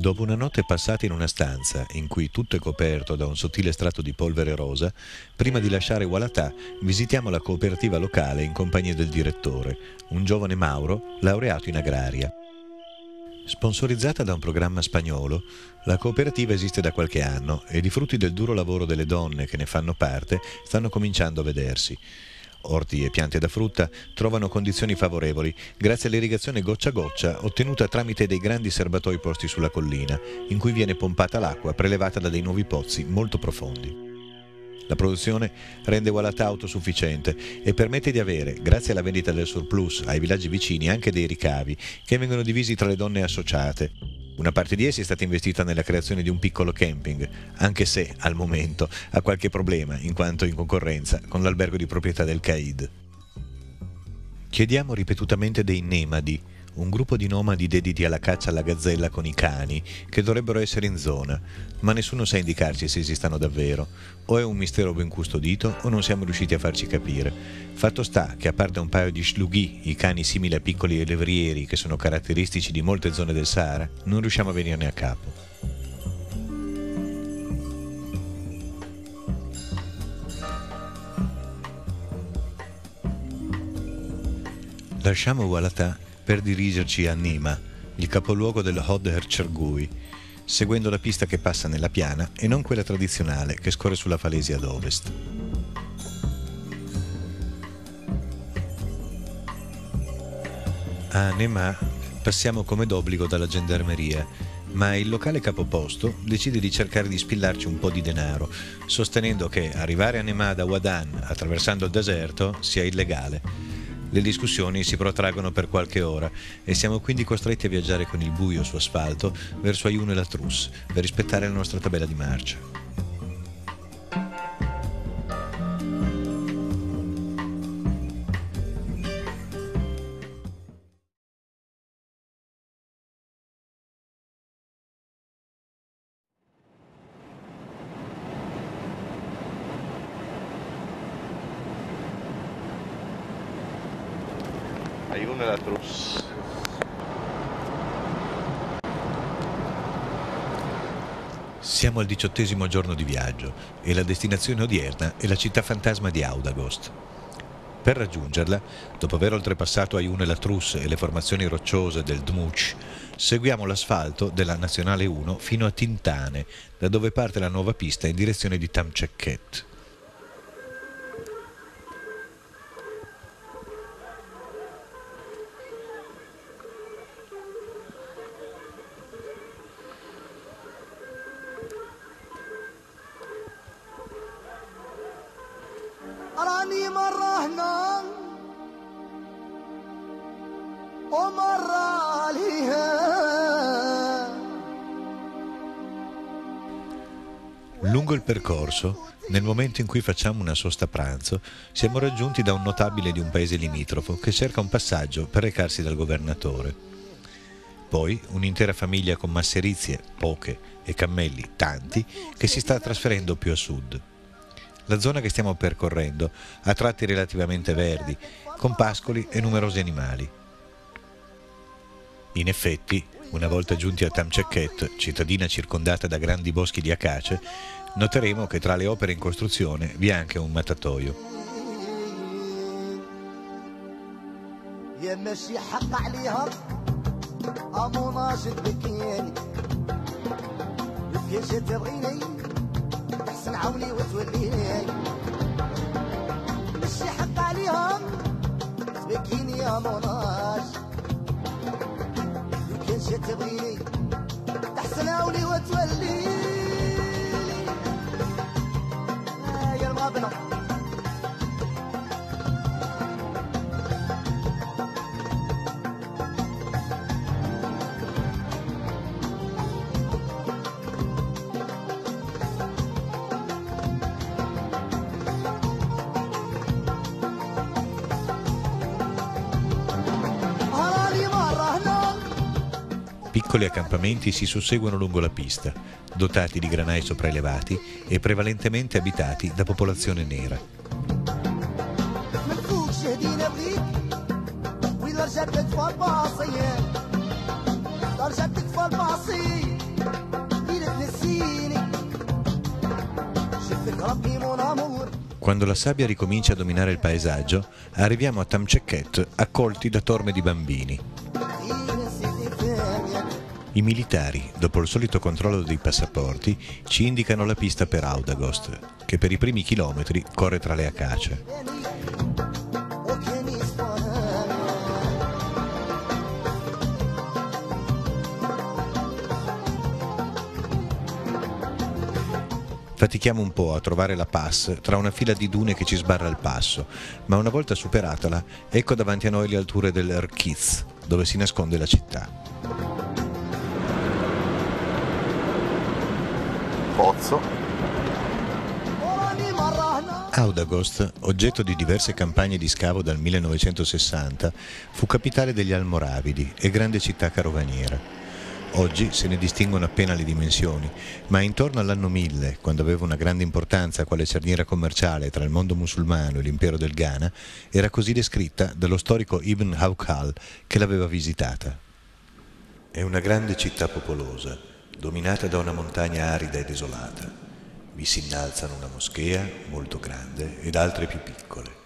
Dopo una notte passata in una stanza in cui tutto è coperto da un sottile strato di polvere rosa, prima di lasciare Walatà visitiamo la cooperativa locale in compagnia del direttore, un giovane Mauro laureato in agraria. Sponsorizzata da un programma spagnolo, la cooperativa esiste da qualche anno ed i frutti del duro lavoro delle donne che ne fanno parte stanno cominciando a vedersi. Orti e piante da frutta trovano condizioni favorevoli grazie all'irrigazione goccia a goccia ottenuta tramite dei grandi serbatoi posti sulla collina, in cui viene pompata l'acqua prelevata da dei nuovi pozzi molto profondi. La produzione rende Walatà autosufficiente e permette di avere, grazie alla vendita del surplus ai villaggi vicini, anche dei ricavi che vengono divisi tra le donne associate, una parte di essi è stata investita nella creazione di un piccolo camping, anche se al momento ha qualche problema in quanto in concorrenza con l'albergo di proprietà del CAID. Chiediamo ripetutamente dei nemadi, un gruppo di nomadi dediti alla caccia alla gazzella con i cani, che dovrebbero essere in zona, ma nessuno sa indicarci se esistano davvero. O è un mistero ben custodito o non siamo riusciti a farci capire. Fatto sta che a parte un paio di shlughi, i cani simili a piccoli levrieri che sono caratteristici di molte zone del Sahara, non riusciamo a venirne a capo. Lasciamo Walatà per dirigerci a Nima, il capoluogo del Hod Hercergui, seguendo la pista che passa nella piana e non quella tradizionale che scorre sulla falesia ad ovest. A Nema passiamo come d'obbligo dalla gendarmeria, ma il locale capoposto decide di cercare di spillarci un po' di denaro, sostenendo che arrivare a Nema da Wadan attraversando il deserto sia illegale le discussioni si protraggono per qualche ora e siamo quindi costretti a viaggiare con il buio su asfalto verso Ayun e la Trousse per rispettare la nostra tabella di marcia. Ayun la Trousse. Siamo al diciottesimo giorno di viaggio e la destinazione odierna è la città fantasma di Audagost. Per raggiungerla, dopo aver oltrepassato Ayun e la Trousse e le formazioni rocciose del Dmuch, seguiamo l'asfalto della Nazionale 1 fino a Tintane, da dove parte la nuova pista in direzione di Tamcekhet. ومرة ليها Lungo il percorso, nel momento in cui facciamo una sosta pranzo, siamo raggiunti da un notabile di un paese limitrofo che cerca un passaggio per recarsi dal governatore. Poi un'intera famiglia con masserizie, poche, e cammelli, tanti, che si sta trasferendo più a sud. La zona che stiamo percorrendo ha tratti relativamente verdi, con pascoli e numerosi animali. In effetti, una volta giunti a Tamceket, cittadina circondata da grandi boschi di acace, noteremo che tra le opere in costruzione vi è anche un mattatoio. يا ماشي حق عليها امو ناشد بكياني كي جيت تبغيني تحسن عوني وتوليني ماشي حق عليها تبكيني يا مناش شتبيني تحسن عولي وتولي. piccoli accampamenti si susseguono lungo la pista, dotati di granai sopraelevati e prevalentemente abitati da popolazione nera. Quando la sabbia ricomincia a dominare il paesaggio, arriviamo a Tamcechet accolti da torme di bambini, i militari, dopo il solito controllo dei passaporti, ci indicano la pista per Audagost, che per i primi chilometri corre tra le acace. Fatichiamo un po' a trovare la pass tra una fila di dune che ci sbarra il passo, ma una volta superatala, ecco davanti a noi le alture del Rkiz, dove si nasconde la città. pozzo. Audagost, oggetto di diverse campagne di scavo dal 1960, fu capitale degli Almoravidi e grande città carovaniera. Oggi se ne distinguono appena le dimensioni, ma intorno all'anno 1000, quando aveva una grande importanza quale cerniera commerciale tra il mondo musulmano e l'impero del Ghana, era così descritta dallo storico Ibn Hawkal che l'aveva visitata. È una grande città popolosa, dominata da una montagna arida e desolata. Vi si innalzano una moschea molto grande ed altre più piccole.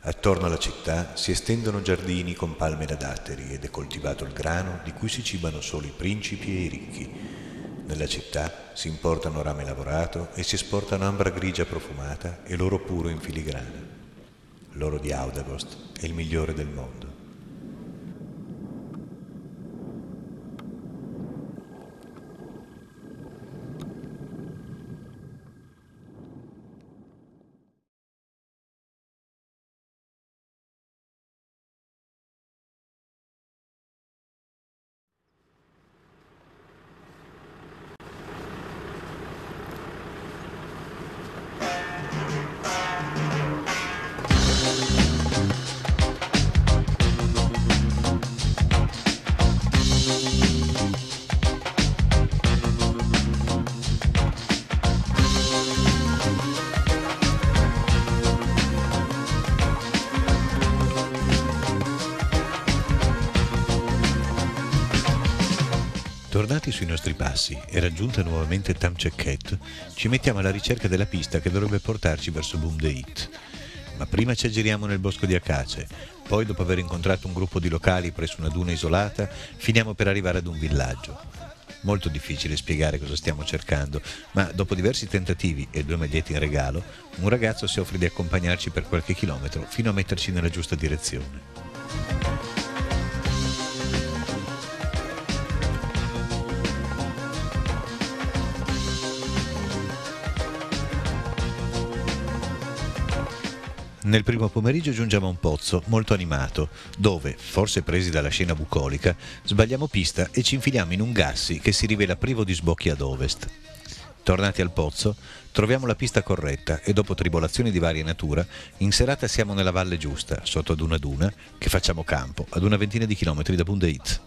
Attorno alla città si estendono giardini con palme da datteri ed è coltivato il grano di cui si cibano solo i principi e i ricchi. Nella città si importano rame lavorato e si esportano ambra grigia profumata e l'oro puro in filigrana. L'oro di Audagost è il migliore del mondo. Tornati sui nostri passi e raggiunta nuovamente Tamceket, ci mettiamo alla ricerca della pista che dovrebbe portarci verso Bumdeit. Ma prima ci aggiriamo nel bosco di Acace, poi dopo aver incontrato un gruppo di locali presso una duna isolata, finiamo per arrivare ad un villaggio. Molto difficile spiegare cosa stiamo cercando, ma dopo diversi tentativi e due magliette in regalo, un ragazzo si offre di accompagnarci per qualche chilometro fino a metterci nella giusta direzione. Nel primo pomeriggio giungiamo a un pozzo molto animato, dove, forse presi dalla scena bucolica, sbagliamo pista e ci infiliamo in un gassi che si rivela privo di sbocchi ad ovest. Tornati al pozzo, troviamo la pista corretta e dopo tribolazioni di varia natura, in serata siamo nella valle giusta, sotto ad una duna, che facciamo campo ad una ventina di chilometri da Bundeit.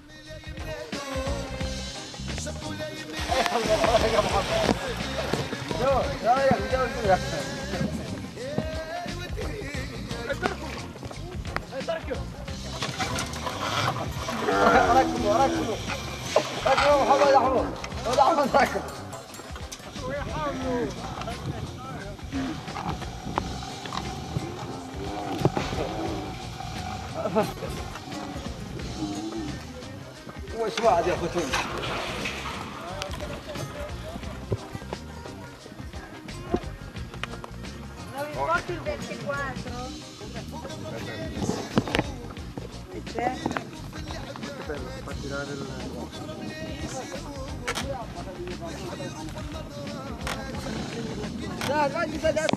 Yeah. ركبوا ركبوا محمد احمد محمد احمد ركب وش بعد يا ختون Porti tirar el Ya, vai, vai, vai.